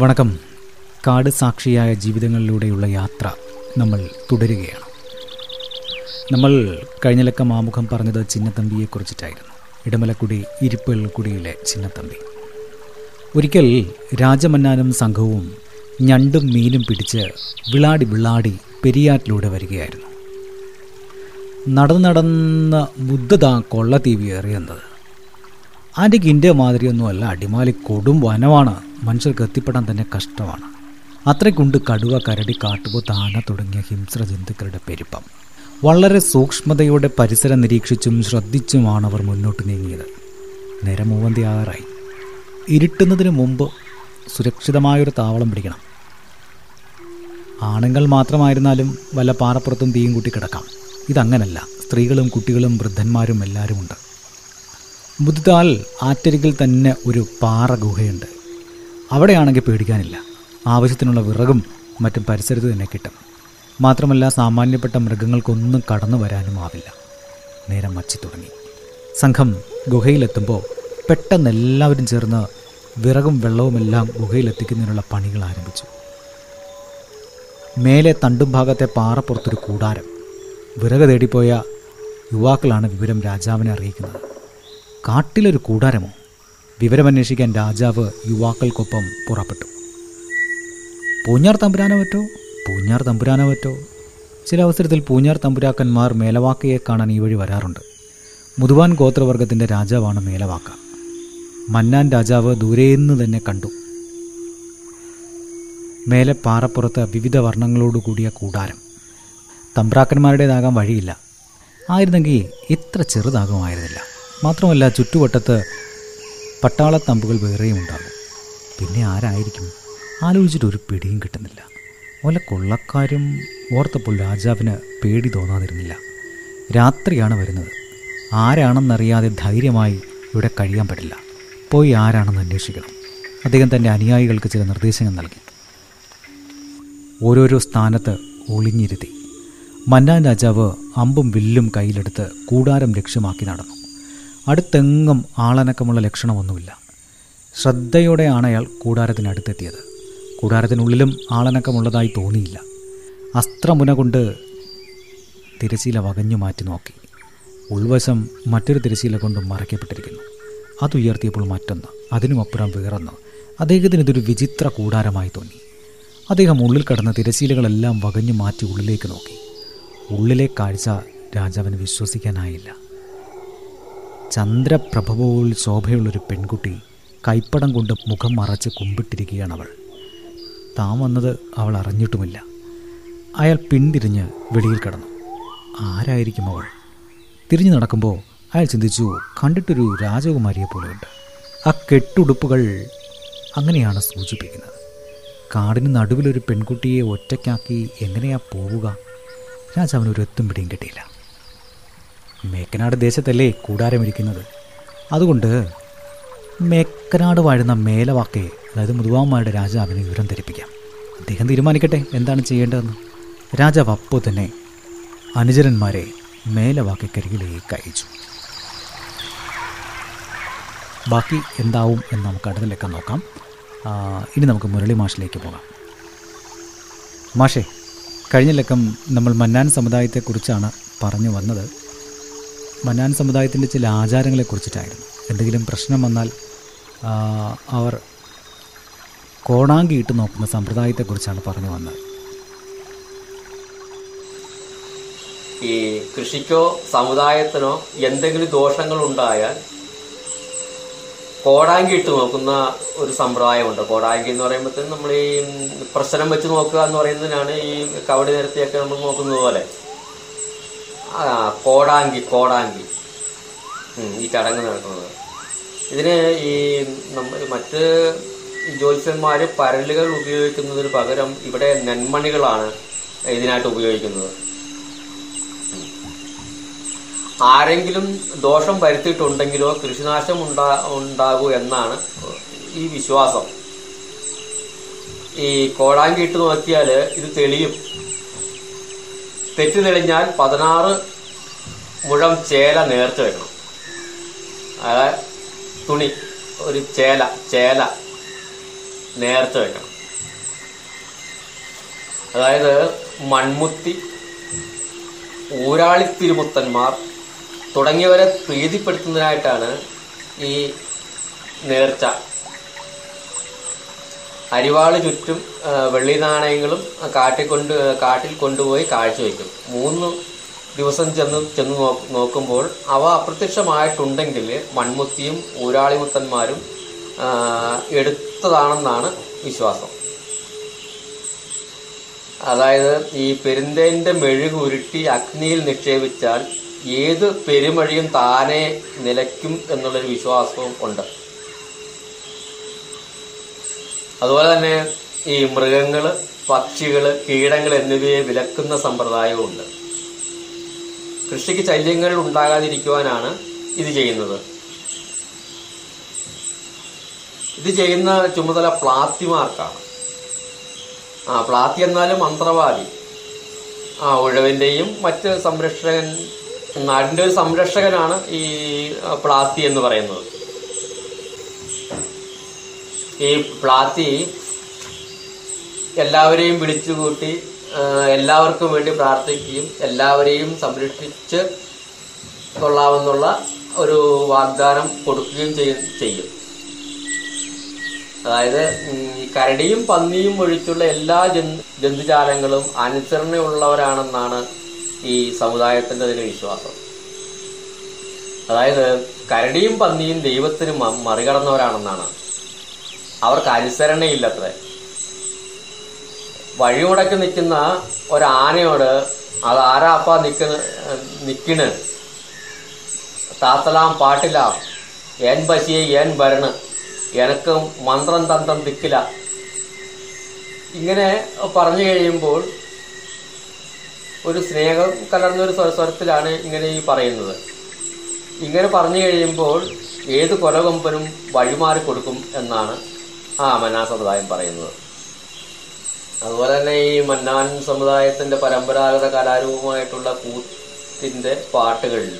വണക്കം. കാട് സാക്ഷിയായ ജീവിതങ്ങളിലൂടെയുള്ള യാത്ര നമ്മൾ തുടരുകയാണ്. നമ്മൾ കഴിഞ്ഞ ലക്കം ആമുഖം പറഞ്ഞത് ചിന്നത്തമ്പിയെക്കുറിച്ചിട്ടായിരുന്നു. ഇടമലക്കുടി ഇരിപ്പൽക്കുടിയിലെ ചിന്നത്തമ്പി. ഒരിക്കൽ രാജമന്നാനും സംഘവും ഞണ്ടും മീനും പിടിച്ച് വിളാടി വിളാടി പെരിയാറ്റിലൂടെ വരികയായിരുന്നു. നടന്ന് നടന്ന് ബുദ്ധതാ കൊള്ള എറിയുന്നത് ആന്റെ കിന്റെ മാതിരിയൊന്നുമല്ല അടിമാലി കൊടും വനമാണ്. മനുഷ്യർക്ക് എത്തിപ്പെടാൻ തന്നെ കഷ്ടമാണ്. അത്രയ്ക്കുണ്ട് കടുവ കരടി കാട്ടുപോത്ത് ആന തുടങ്ങിയ ഹിംസ്ര ജന്തുക്കളുടെ പെരുപ്പം. വളരെ സൂക്ഷ്മതയോടെ പരിസരം നിരീക്ഷിച്ചും ശ്രദ്ധിച്ചുമാണ് അവർ മുന്നോട്ട് നീങ്ങിയത്. നേരം മൂവന്തിയാറായി ഇരുട്ടുന്നതിന് മുമ്പ് സുരക്ഷിതമായൊരു താവളം പിടിക്കണം. ആണുങ്ങൾ മാത്രമായിരുന്നാലും വല്ല പാറപ്പുറത്തും തീയും കൂട്ടി കിടക്കാം. ഇതങ്ങനല്ല. സ്ത്രീകളും കുട്ടികളും വൃദ്ധന്മാരും എല്ലാവരുമുണ്ട്. ബുദ്ധിതാൽ ആറ്റരികിൽ തന്നെ ഒരു പാറ ഗുഹയുണ്ട് അവിടെയാണെങ്കിൽ പേടിക്കാനില്ല. ആവശ്യത്തിനുള്ള വിറകും മറ്റും പരിസരത്ത് തന്നെ കിട്ടും. മാത്രമല്ല സാമാന്യപ്പെട്ട മൃഗങ്ങൾക്കൊന്നും കടന്നു വരാനും ആവില്ല. നേരം മച്ചി തുടങ്ങി. സംഘം ഗുഹയിലെത്തുമ്പോൾ പെട്ടെന്ന് എല്ലാവരും ചേർന്ന് വിറകും വെള്ളവുമെല്ലാം ഗുഹയിലെത്തിക്കുന്നതിനുള്ള പണികൾ ആരംഭിച്ചു. മേലെ തണ്ടും ഭാഗത്തെ പാറപ്പുറത്തൊരു കൂടാരം. വിറക് തേടിപ്പോയ യുവാക്കളാണ് വിവരം രാജാവിനെ അറിയിക്കുന്നത്. കാട്ടിലൊരു കൂടാരമോ? വിവരമന്വേഷിക്കാൻ രാജാവ് യുവാക്കൾക്കൊപ്പം പുറപ്പെട്ടു. പൂഞ്ഞാർ തമ്പുരാനോ പറ്റോ പൂഞ്ഞാർ തമ്പുരാനോ പറ്റോ ചില അവസരത്തിൽ പൂഞ്ഞാർ തമ്പുരാക്കന്മാർ മേലവാക്കയെ കാണാൻ ഈ വഴി വരാറുണ്ട്. മുതുവാൻ ഗോത്രവർഗത്തിന്റെ രാജാവാണ് മേലവാക്ക. മന്നാൻ രാജാവ് ദൂരെയെന്ന് തന്നെ കണ്ടു. മേലെ പാറപ്പുറത്ത് വിവിധ വർണങ്ങളോട് കൂടിയ കൂടാരം. തമ്പ്രാക്കന്മാരുടേതാകാൻ വഴിയില്ല. ആയിരുന്നെങ്കിൽ ഇത്ര ചെറുതാകുമായിരുന്നില്ല മാത്രമല്ല ചുറ്റുവട്ടത്ത് പട്ടാളത്തമ്പുകൾ വേറെയും ഉണ്ടാകും. പിന്നെ ആരായിരിക്കും? ആലോചിച്ചിട്ട് ഒരു പിടിയും കിട്ടുന്നില്ല. വല്ല കൊള്ളക്കാരും ഓർത്തപ്പോൾ രാജാവിന് പേടി തോന്നാതിരുന്നില്ല. രാത്രിയാണ് വരുന്നത്. ആരാണെന്നറിയാതെ ധൈര്യമായി ഇവിടെ കഴിയാൻ പറ്റില്ല. പോയി ആരാണെന്ന് അന്വേഷിക്കണം. അദ്ദേഹം തന്റെ അനുയായികൾക്ക് ചില നിർദ്ദേശങ്ങൾ നൽകി. ഓരോരോ സ്ഥാനത്ത് ഒളിഞ്ഞിരുത്തി. മന്നാൻ രാജാവ് അമ്പും വില്ലും കയ്യിലെടുത്ത് കൂടാരം ലക്ഷ്യമാക്കി നടന്നു. അടുത്തെങ്ങും ആളനക്കമുള്ള ലക്ഷണമൊന്നുമില്ല. ശ്രദ്ധയോടെയാണ് അയാൾ കൂടാരത്തിനടുത്തെത്തിയത് കൂടാരത്തിനുള്ളിലും ആളനക്കമുള്ളതായി തോന്നിയില്ല. അസ്ത്രമുന കൊണ്ട് തിരശീല വകഞ്ഞു മാറ്റി നോക്കി. ഉൾവശം മറ്റൊരു തിരശീല കൊണ്ട് മറയ്ക്കപ്പെട്ടിരിക്കുന്നു. അതുയർത്തിയപ്പോൾ മറ്റൊന്ന് അതിനുമപ്പുറം വേറൊന്ന്. അദ്ദേഹത്തിന് ഇതൊരു വിചിത്ര കൂടാരമായി തോന്നി. അദ്ദേഹം ഉള്ളിൽ കടന്ന തിരശീലകളെല്ലാം വകഞ്ഞു മാറ്റി ഉള്ളിലേക്ക് നോക്കി. ഉള്ളിലെ കാഴ്ച രാജാവിന് വിശ്വസിക്കാനായില്ല. ചന്ദ്രപ്രഭ പോൽ ശോഭയുള്ളൊരു പെൺകുട്ടി കൈപ്പടം കൊണ്ട് മുഖം മറച്ച് കുമ്പിട്ടിരിക്കുകയാണ് അവൾ താൻ വന്നത് അവൾ അറിഞ്ഞിട്ടുമില്ല. അയാൾ പിന്തിരിഞ്ഞ് വെളിയിൽ കടന്നു. ആരായിരിക്കും അവൾ? തിരിഞ്ഞു നടക്കുമ്പോൾ അയാൾ ചിന്തിച്ചു കണ്ടിട്ടൊരു രാജകുമാരിയെ പോലെയുണ്ട്. ആ കെട്ടുടുപ്പുകൾ അങ്ങനെയാണ് സൂചിപ്പിക്കുന്നത്. കാടിന് നടുവിലൊരു പെൺകുട്ടിയെ ഒറ്റയ്ക്കാക്കി എങ്ങനെയാ പോവുക? രാജാവിനൊരു എത്തും പിടിയും കിട്ടിയില്ല. മേക്കനാട് ദേശത്തല്ലേ കൂടാരമിരിക്കുന്നത്? അതുകൊണ്ട് മേക്കനാട് വാഴുന്ന മേലവാക്കയെ അതായത് മുതുവാമ്മയുടെ രാജാവിനെ വിവരം ധരിപ്പിക്കാം. അദ്ദേഹം തീരുമാനിക്കട്ടെ എന്താണ് ചെയ്യേണ്ടതെന്ന്? രാജാവ് അപ്പോൾ തന്നെ അനുചരന്മാരെ മേലവാക്കരികിലേക്ക് അയച്ചു. ബാക്കി എന്താവും എന്ന് നമുക്ക് അടുത്ത നോക്കാം. ഇനി നമുക്ക് മുരളി മാഷിലേക്ക് പോകാം. മാഷേ കഴിഞ്ഞ ലക്കം നമ്മൾ മന്നാൻ സമുദായത്തെക്കുറിച്ചാണ് പറഞ്ഞു വന്നത്. മന്നാൻ സമുദായത്തിന്റെ ചില ആചാരങ്ങളെ കുറിച്ചിട്ടായിരുന്നു. എന്തെങ്കിലും പ്രശ്നം വന്നാൽ അവർ കോണാങ്കിയിട്ട് നോക്കുന്ന സമ്പ്രദായത്തെക്കുറിച്ചാണ് പറഞ്ഞു വന്നത്. ഈ കൃഷിക്കോ സമുദായത്തിനോ എന്തെങ്കിലും ദോഷങ്ങൾ ഉണ്ടായാൽ കോടാങ്കി ഇട്ട് നോക്കുന്ന ഒരു സമ്പ്രദായമുണ്ട്. കോടാങ്കി എന്ന് പറയുമ്പോഴത്തേനും നമ്മൾ ഈ പ്രശ്നം വെച്ച് നോക്കുക എന്ന് പറയുന്നതിനാണ് ഈ കവടി നിരത്തിയൊക്കെ നമ്മൾ നോക്കുന്നത് പോലെ. കോടാങ്കി കോടാങ്കി. ഈ ചടങ്ങ് നടക്കുന്നത്. ഇതിന് ഈ നമ്മൾ മറ്റ് ജ്യോത്സ്യന്മാർ പരലുകൾ ഉപയോഗിക്കുന്നതിന് പകരം ഇവിടെ നെന്മണികളാണ് ഇതിനായിട്ട് ഉപയോഗിക്കുന്നത്. ആരെങ്കിലും ദോഷം വരുത്തിയിട്ടുണ്ടെങ്കിലോ കൃഷിനാശം ഉണ്ടാ ഉണ്ടാകൂ എന്നാണ് ഈ വിശ്വാസം. ഈ കോടാങ്കി ഇട്ട് നോക്കിയാൽ ഇത് തെളിയും. തെറ്റ് തെളിഞ്ഞാൽ പതിനാറ് മുഴം ചേല നേർച്ച വെക്കണം. അതായത് തുണി ഒരു ചേല ചേല നേർച്ച വെക്കണം. അതായത് മൺമുത്തി ഊരാളി തിരുമുത്തന്മാർ തുടങ്ങിയവരെ പ്രീതിപ്പെടുത്തുന്നതിനായിട്ടാണ് ഈ നേർച്ച അരിവാൾ ചുറ്റും വെള്ളി നാണയങ്ങളും കാട്ടിൽ കൊണ്ട് കാട്ടിൽ കൊണ്ടുപോയി കാഴ്ചവെക്കും മൂന്ന് ദിവസം ചെന്ന് ചെന്ന് നോക്കുമ്പോൾ അവ അപ്രത്യക്ഷമായിട്ടുണ്ടെങ്കിൽ മൺമുത്തിയും ഊരാളിമുത്തന്മാരും എടുത്തതാണെന്നാണ് വിശ്വാസം. അതായത് ഈ പെരുന്തേന്റെ മെഴുക് ഉരുട്ടി അഗ്നിയിൽ നിക്ഷേപിച്ചാൽ ഏത് പെരുമഴിയും താനെ നിലയ്ക്കും എന്നുള്ളൊരു വിശ്വാസവും ഉണ്ട്. അതുപോലെ തന്നെ ഈ മൃഗങ്ങൾ പക്ഷികൾ കീടങ്ങൾ എന്നിവയെ വിലക്കുന്ന സമ്പ്രദായവും ഉണ്ട് കൃഷിക്ക് ശല്യങ്ങൾ ഉണ്ടാകാതിരിക്കുവാനാണ് ഇത് ചെയ്യുന്നത്. ഇത് ചെയ്യുന്ന ചുമതല പ്ലാത്തിമാർക്കാണ്. ആ പ്ലാത്തി എന്നാലും മന്ത്രവാദി. ആ ഉഴവിന്റെയും മറ്റ് സംരക്ഷകൻ നാടിന്റെ ഒരു സംരക്ഷകനാണ് ഈ പ്ലാത്തി എന്ന് പറയുന്നത്. ഈ പ്ലാത്തി എല്ലാവരെയും വിളിച്ചുകൂട്ടി കൂട്ടി എല്ലാവർക്കും വേണ്ടി പ്രാർത്ഥിക്കുകയും എല്ലാവരെയും സംരക്ഷിച്ച് കൊള്ളാമെന്നുള്ള ഒരു വാഗ്ദാനം കൊടുക്കുകയും ചെയ്യും. അതായത് ഈ കരടിയും പന്നിയും ഒഴിച്ചുള്ള എല്ലാ ജന്തു ജന്തുജാലങ്ങളും അനുസരണയുള്ളവരാണെന്നാണ് ഈ സമുദായത്തിന്റെ അതിന് വിശ്വാസം. അതായത് കരടിയും പന്നിയും ദൈവത്തിന് മറികടന്നവരാണെന്നാണ്. അവർക്ക് അനുസരണയില്ലത്രേ. വഴിമുടക്ക് നിൽക്കുന്ന ഒരാനയോട് അത് ആരാപ്പാ നിൽക്ക നിക്കണ്? താത്തലാം പാട്ടില്ല ഏൻ ബശിയെ ഏൻ ഭരണ്. എനക്ക് മന്ത്രം തന്ത്രം നിൽക്കില്ല ഇങ്ങനെ പറഞ്ഞു കഴിയുമ്പോൾ ഒരു സ്നേഹം കലർന്നൊരു സ്വ- സ്വരത്തിലാണ് ഇങ്ങനെ ഈ പറയുന്നത്. ഇങ്ങനെ പറഞ്ഞു കഴിയുമ്പോൾ ഏത് കൊലകൊമ്പനും വഴിമാറി കൊടുക്കും എന്നാണ് ആ മന്നാൻ സമുദായം പറയുന്നത്. അതുപോലെ തന്നെ ഈ മന്നാൻ സമുദായത്തിന്റെ പരമ്പരാഗത കലാരൂപമായിട്ടുള്ള കൂത്തിന്റെ പാട്ടുകളിൽ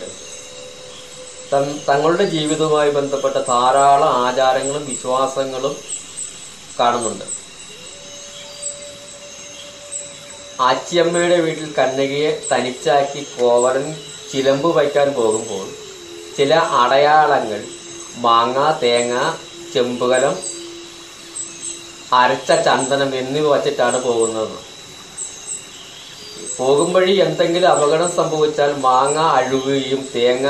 തങ്ങളുടെ ജീവിതവുമായി ബന്ധപ്പെട്ട ധാരാളം ആചാരങ്ങളും വിശ്വാസങ്ങളും കാണുന്നുണ്ട്. ആച്ചിയമ്മയുടെ വീട്ടിൽ കന്നകയെ തനിച്ചാക്കി കോവടൻ ചിലമ്പ് വയ്ക്കാൻ പോകുമ്പോൾ ചില അടയാളങ്ങൾ മാങ്ങ തേങ്ങ ചെമ്പുകലം അരച്ച ചന്ദനം എന്നിവ വച്ചിട്ടാണ് പോകുന്നത്. പോകുമ്പോഴി എന്തെങ്കിലും അപകടം സംഭവിച്ചാൽ മാങ്ങ അഴുകുകയും തേങ്ങ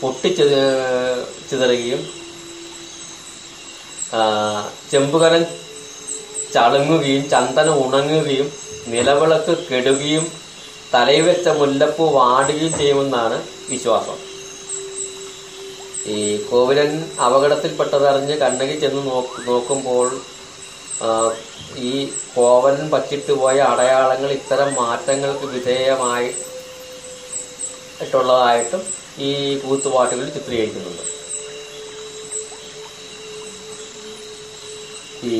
പൊട്ടി ചിതറുകയും ചെമ്പുകലം ചളുങ്ങുകയും ചന്ദനം ഉണങ്ങുകയും നിലവിളക്ക് കെടുകയും തലയിൽ വെച്ച മുല്ലപ്പൂ വാടുകയും ചെയ്യുമെന്നാണ് വിശ്വാസം. ഈ കോവിലൻ അപകടത്തിൽപ്പെട്ടതറിഞ്ഞ് കണ്ണകി ചെന്ന് നോക്ക് നോക്കുമ്പോൾ ഈ കോവലൻ പറ്റിട്ട് പോയ അടയാളങ്ങൾ ഇത്തരം മാറ്റങ്ങൾക്ക് വിധേയമായി ായിട്ടുള്ളതായിട്ടും ഈ കൂത്തുപാട്ടുകളിൽ ചിത്രീകരിക്കുന്നുണ്ട്. ഈ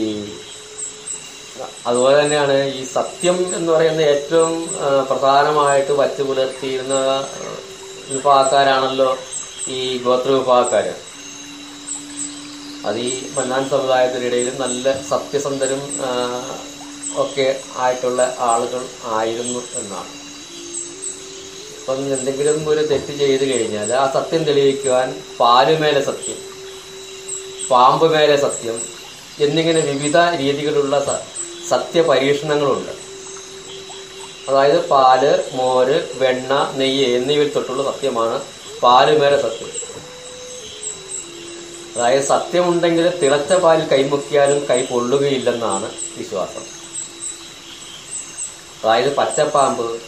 അതുപോലെ തന്നെയാണ് ഈ സത്യം എന്ന് പറയുന്ന ഏറ്റവും പ്രധാനമായിട്ട് വച്ചു പുലർത്തിയിരുന്ന വിഭാഗക്കാരാണല്ലോ ഈ ഗോത്ര വിഭാഗക്കാർ അത് ഈ മന്നാൻ സമുദായത്തിനിടയിലും നല്ല സത്യസന്ധരും ഒക്കെ ആയിട്ടുള്ള ആളുകൾ ആയിരുന്നു എന്നാണ്. അപ്പം എന്തെങ്കിലും ഒരു തെറ്റ് ചെയ്ത് കഴിഞ്ഞാൽ ആ സത്യം തെളിയിക്കുവാൻ പാലുമേലെ സത്യം പാമ്പ് മേലെ സത്യം എന്നിങ്ങനെ വിവിധ രീതികളുള്ള സത്യ സത്യപരീക്ഷണങ്ങളുണ്ട്. അതായത് പാൽ മോര് വെണ്ണ നെയ്യ് എന്നിവയിൽ തൊട്ടുള്ള സത്യമാണ് പാലുമേലെ സത്യം അതായത് സത്യമുണ്ടെങ്കിൽ തിളച്ച പാലിൽ കൈമുക്കിയാലും കൈ പൊള്ളുകയില്ലെന്നാണ് വിശ്വാസം. അതായത് പച്ചപ്പാമ്പ്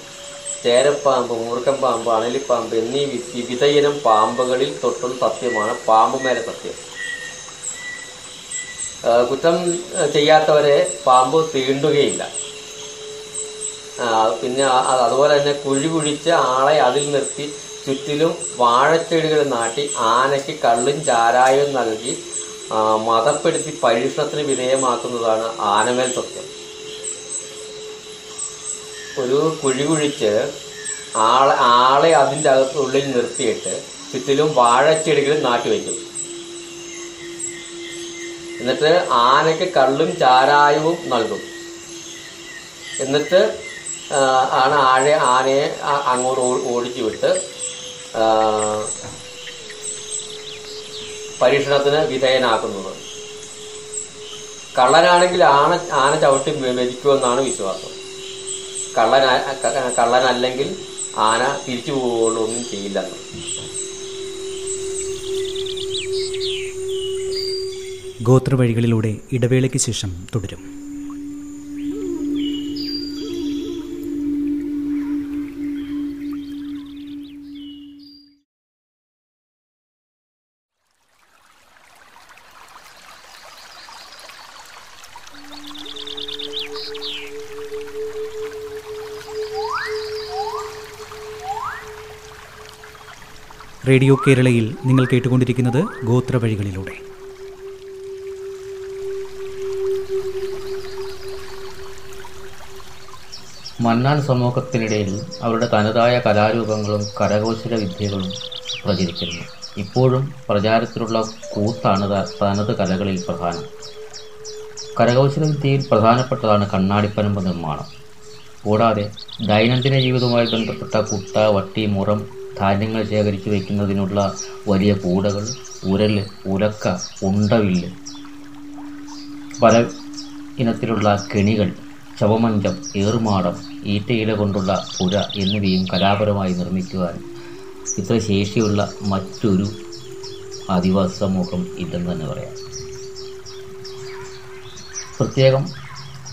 ചേരപ്പാമ്പ് മൂർഖൻ പാമ്പ് അണലിപ്പാമ്പ് എന്നീ വിവിധ ഇനം പാമ്പുകളിൽ തൊട്ടും സത്യമാണ്. പാമ്പുമേലെ സത്യം. ആ, കുറ്റം ചെയ്യാത്തവരെ പാമ്പ് തീണ്ടുകയില്ല. പിന്നെ അതുപോലെ തന്നെ കുഴി കുഴിച്ച് ആളെ അതിൽ നിർത്തി ചുറ്റിലും വാഴച്ചെടികൾ നാട്ടി ആനയ്ക്ക് കള്ളും ചാരായവും നൽകി മതപ്പെടുത്തി പരീക്ഷണത്തിന് വിധേയമാക്കുന്നതാണ് ആനമേൽ സത്യം. ഒരു കുഴി കുഴിച്ച് ആളെ ആളെ അതിന്റെ അകത്തുള്ളിൽ നിർത്തിയിട്ട് ചുറ്റിലും വാഴച്ചെടികൾ നാട്ടി വയ്ക്കും. എന്നിട്ട് ആനയ്ക്ക് കള്ളും ചാരായവും നൽകും. എന്നിട്ട് ആണ് ആഴെ ആനയെ അങ്ങോട്ട് ഓടിച്ചു വിട്ട് പരീക്ഷണത്തിന് വിധേയനാക്കുന്നത്. കള്ളനാണെങ്കിൽ ആന ആന ചവിട്ടി മരിക്കുമെന്നാണ് വിശ്വാസം. കള്ളന കള്ളനല്ലെങ്കിൽ ആന തിരിച്ചു പോവുകയുള്ളൂ ഒന്നും ചെയ്യില്ലെന്ന്. ഗോത്രവഴികളിലൂടെ ഇടവേളയ്ക്ക് ശേഷം തുടരും. റേഡിയോ കേരളയിൽ നിങ്ങൾ കേട്ടുകൊണ്ടിരിക്കുന്നത് ഗോത്രവഴികളിലൂടെ. മണ്ണാൻ സമൂഹത്തിനിടയിൽ അവരുടെ തനതായ കലാരൂപങ്ങളും കരകൗശല വിദ്യകളും പ്രചരിക്കുന്നു. ഇപ്പോഴും പ്രചാരത്തിലുള്ള കൂത്താണ് തനത് കലകളിൽ പ്രധാനം. കരകൗശല വിദ്യയിൽ പ്രധാനപ്പെട്ടതാണ് കണ്ണാടിപ്പനമ്പ് നിർമ്മാണം. കൂടാതെ ദൈനംദിന ജീവിതവുമായി ബന്ധപ്പെട്ട കുട്ട വട്ടി മുറം ധാന്യങ്ങൾ ശേഖരിച്ചു വയ്ക്കുന്നതിനുള്ള വലിയ കൂടകൾ ഉരൽ ഉലക്ക ഉണ്ടവില്ല് പല ഇനത്തിലുള്ള കെണികൾ ചവമഞ്ചം ഏറുമാടം ഈറ്റയില കൊണ്ടുള്ള പുര എന്നിവയും കലാപരമായി നിർമ്മിക്കുവാൻ ഇത്ര ശേഷിയുള്ള മറ്റൊരു ആദിവാസി സമൂഹം ഇല്ലെന്ന് തന്നെ പറയാം. പ്രത്യേകം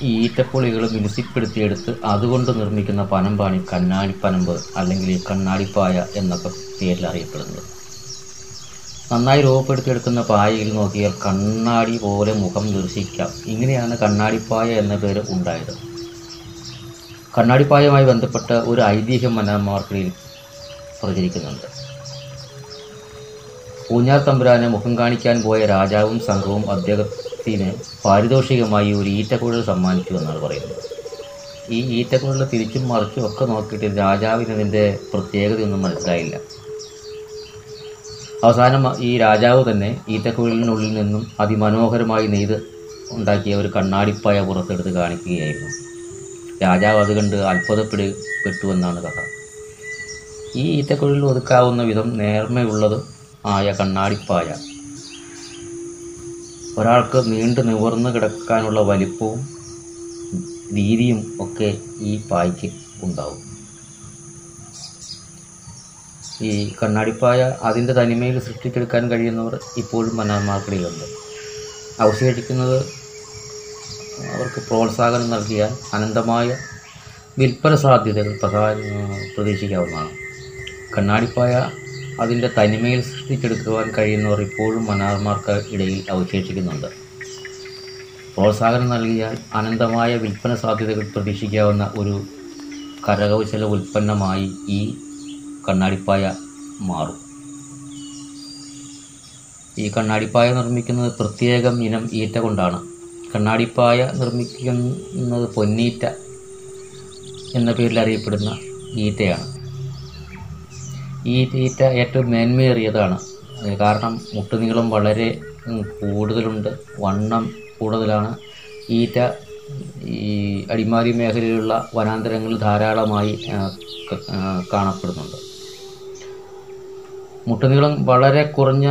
ഈ ഈറ്റപ്പുളികൾ മിനുസിപ്പെടുത്തിയെടുത്ത് അതുകൊണ്ട് നിർമ്മിക്കുന്ന പനമ്പാണ് ഈ കണ്ണാടിപ്പനമ്പ് അല്ലെങ്കിൽ ഈ കണ്ണാടിപ്പായ എന്നൊക്കെ പേരിൽ അറിയപ്പെടുന്നത്. നന്നായി രൂപപ്പെടുത്തിയെടുക്കുന്ന പായയിൽ നോക്കിയാൽ കണ്ണാടി പോലെ മുഖം ദർശിക്കാം. ഇങ്ങനെയാണ് കണ്ണാടിപ്പായ എന്ന പേര് ഉണ്ടായത്. കണ്ണാടിപ്പായയുമായി ബന്ധപ്പെട്ട ഒരു ഐതിഹ്യം മനോമാർക്കിൽ പ്രചരിക്കുന്നുണ്ട്. പൂഞ്ഞാർ തമ്പുരാനെ മുഖം കാണിക്കാൻ പോയ രാജാവും സംഘവും അദ്ദേഹത്തിന് പാരിതോഷികമായി ഒരു ഈറ്റക്കുഴൽ സമ്മാനിച്ചു എന്നാണ് പറയുന്നത്. ഈ ഈറ്റക്കുഴൽ തിരിച്ചും മറിച്ചും ഒക്കെ നോക്കിയിട്ട് രാജാവിന് പ്രത്യേകതയൊന്നും മനസ്സിലായില്ല. അവസാനം ഈ രാജാവ് തന്നെ ഈറ്റക്കുഴലിനുള്ളിൽ നിന്നും അതിമനോഹരമായി നെയ്ത് ഉണ്ടാക്കിയ ഒരു കണ്ണാടിപ്പായ പുറത്തെടുത്ത് കാണിക്കുകയായിരുന്നു. രാജാവ് അത് കണ്ട് അത്ഭുതപ്പെടുപ്പെട്ടുവെന്നാണ് കഥ. ഈ ഈറ്റക്കുഴലിൽ ഒതുക്കാവുന്ന വിധം നേർമയുള്ളത് ആയ കണ്ണാടിപ്പായ. ഒരാൾക്ക് നീണ്ടു നിവർന്നു കിടക്കാനുള്ള വലിപ്പവും വീതിയും ഒക്കെ ഈ പായ്ക്ക് ഉണ്ടാവും. ഈ കണ്ണാടിപ്പായ അതിന്റെ തനിമയിൽ സൃഷ്ടിച്ചെടുക്കാൻ കഴിയുന്നവർ ഇപ്പോഴും മന്നാന്മാർക്കിടയിലുണ്ട് അവശേഷിക്കുന്നത് അവർക്ക് പ്രോത്സാഹനം നൽകിയാൽ അനന്തമായ വിൽപ്പന സാധ്യതകൾ പ്രധാന പ്രതീക്ഷിക്കാവുന്നതാണ്. കണ്ണാടിപ്പായ അതിന്റെ തനിമയിൽ സൃഷ്ടിച്ചെടുക്കുവാൻ കഴിയുന്നവർ ഇപ്പോഴും മനാർമാർക്ക് ഇടയിൽ അവശേഷിക്കുന്നുണ്ട്. പ്രോത്സാഹനം നൽകിയാൽ അനന്തമായ വിൽപ്പന സാധ്യതകൾ പ്രതീക്ഷിക്കാവുന്ന ഒരു കരകൗശല ഉൽപ്പന്നമായി ഈ കണ്ണാടിപ്പായ മാറും. ഈ കണ്ണാടിപ്പായ നിർമ്മിക്കുന്നത് പ്രത്യേകം ഇനം ഈറ്റ കൊണ്ടാണ് കണ്ണാടിപ്പായ നിർമ്മിക്കുന്നത് പൊന്നീറ്റ എന്ന പേരിൽ അറിയപ്പെടുന്ന ഈറ്റയാണ്. ഈ തീറ്റ ഏറ്റവും മേന്മയേറിയതാണ്. കാരണം മുട്ടുനീളം വളരെ കൂടുതലുണ്ട്. വണ്ണം കൂടുതലാണ്. ഈറ്റ ഈ അടിമാലി മേഖലയിലുള്ള വനാന്തരങ്ങളിൽ ധാരാളമായി കാണപ്പെടുന്നുണ്ട്. മുട്ടുനീളം വളരെ കുറഞ്ഞ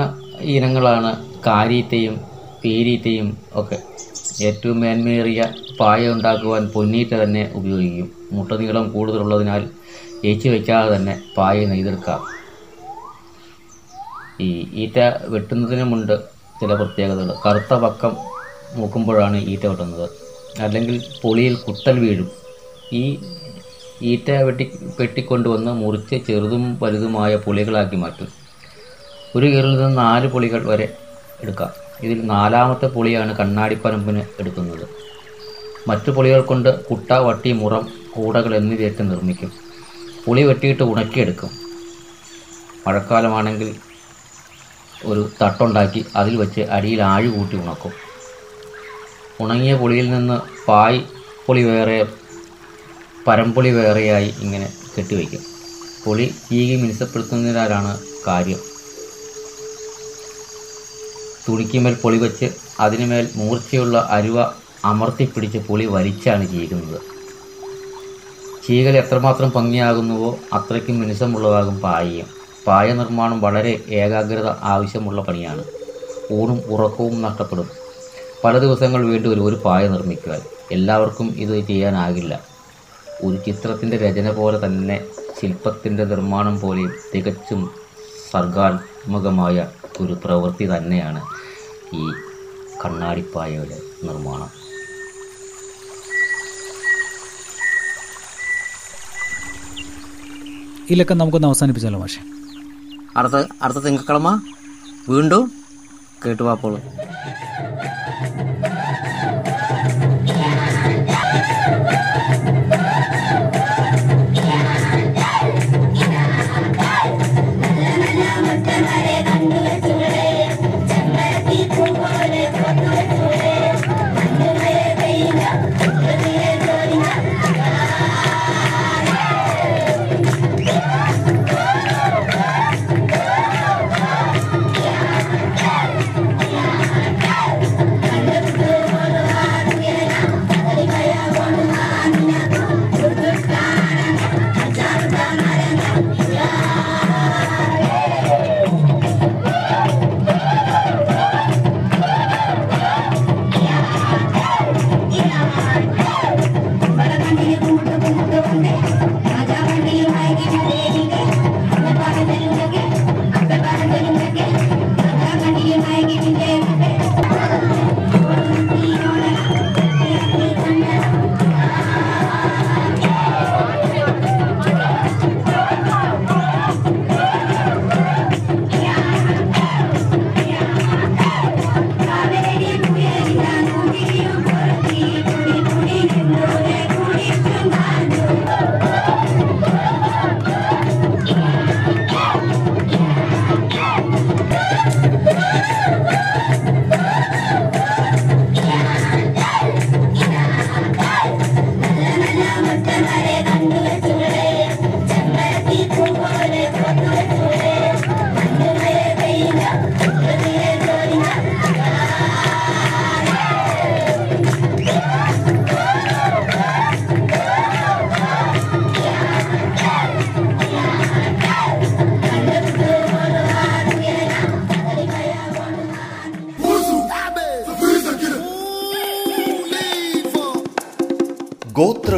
ഇനങ്ങളാണ് കാരീറ്റയും പേരീറ്റയും ഒക്കെ. ഏറ്റവും മേന്മയേറിയ പായ ഉണ്ടാക്കുവാൻ പൊന്നീറ്റ തന്നെ ഉപയോഗിക്കും. മുട്ടുനീളം കൂടുതലുള്ളതിനാൽ ഏച്ചു വയ്ക്കാതെ തന്നെ പായ നെയ്തെടുക്കാം. ഈ ഈറ്റ വെട്ടുന്നതിനുമുണ്ട് ചില പ്രത്യേകതകൾ. കറുത്ത പക്കം നോക്കുമ്പോഴാണ് ഈറ്റ വെട്ടുന്നത്. അല്ലെങ്കിൽ പൊളിയിൽ കുട്ടൽ വീഴും. ഈ ഈറ്റ വെട്ടി വെട്ടിക്കൊണ്ടുവന്ന് മുറിച്ച് ചെറുതും വലുതുമായ പുളികളാക്കി മാറ്റും. ഒരു കീറിൽ നിന്ന് നാല് പുളികൾ വരെ എടുക്കാം. ഇതിൽ നാലാമത്തെ പുളിയാണ് കണ്ണാടിപ്പരമ്പിന് എടുക്കുന്നത്. മറ്റു പുളികൾ കൊണ്ട് കുട്ട വട്ടി മുറം കൂടകൾ എന്നിവയൊക്കെ നിർമ്മിക്കും. പുളി വെട്ടിയിട്ട് ഉണക്കിയെടുക്കും. മഴക്കാലമാണെങ്കിൽ ഒരു തട്ടുണ്ടാക്കി അതിൽ വെച്ച് അടിയിൽ ആഴി കൂട്ടി ഉണക്കും. ഉണങ്ങിയ പുളിയിൽ നിന്ന് പായ് പുളി വേറെ പരമ്പുളി വേറെയായി ഇങ്ങനെ കെട്ടിവയ്ക്കും പുളി ചീകി മിനുസപ്പെടുത്തുന്നതിനാലാണ് കാര്യം. തുണിക്കുമേൽ പൊളി വെച്ച് അതിനുമേൽ മൂർച്ചയുള്ള അരുവ അമർത്തിപ്പിടിച്ച് പുളി വലിച്ചാണ് ചീകുന്നത് ചീകൽ എത്രമാത്രം ഭംഗിയാകുന്നുവോ അത്രയ്ക്കും മിനുസമുള്ളതാകും പായയും. പായ നിർമ്മാണം വളരെ ഏകാഗ്രത ആവശ്യമുള്ള പണിയാണ്. ഊണും ഉറക്കവും നഷ്ടപ്പെടും. പല ദിവസങ്ങൾ വേണ്ടി ഒരു പായ നിർമ്മിക്കുവാൻ എല്ലാവർക്കും ഇത് ചെയ്യാനാകില്ല. ഒരു ചിത്രത്തിന്റെ രചന പോലെ തന്നെ ശില്പത്തിന്റെ നിർമ്മാണം പോലെയും തികച്ചും സർഗാത്മകമായ ഒരു പ്രവൃത്തി തന്നെയാണ് ഈ കണ്ണാടിപ്പായയുടെ നിർമ്മാണം. ഈ ലക്കം നമുക്കൊന്ന് അവസാനിപ്പിച്ചാലോ മാഷെ? അടുത്ത അടുത്ത തിങ്കക്കളമ വീണ്ടും കേട്ടുവാപ്പോളൂ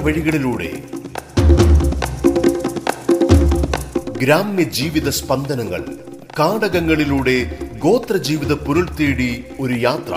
വഴികളിലൂടെ ഗ്രാമ്യ ജീവിത സ്പന്ദനങ്ങൾ കാടകങ്ങളിലൂടെ ഗോത്ര ജീവിത പുരുൾ തേടി ഒരു യാത്ര.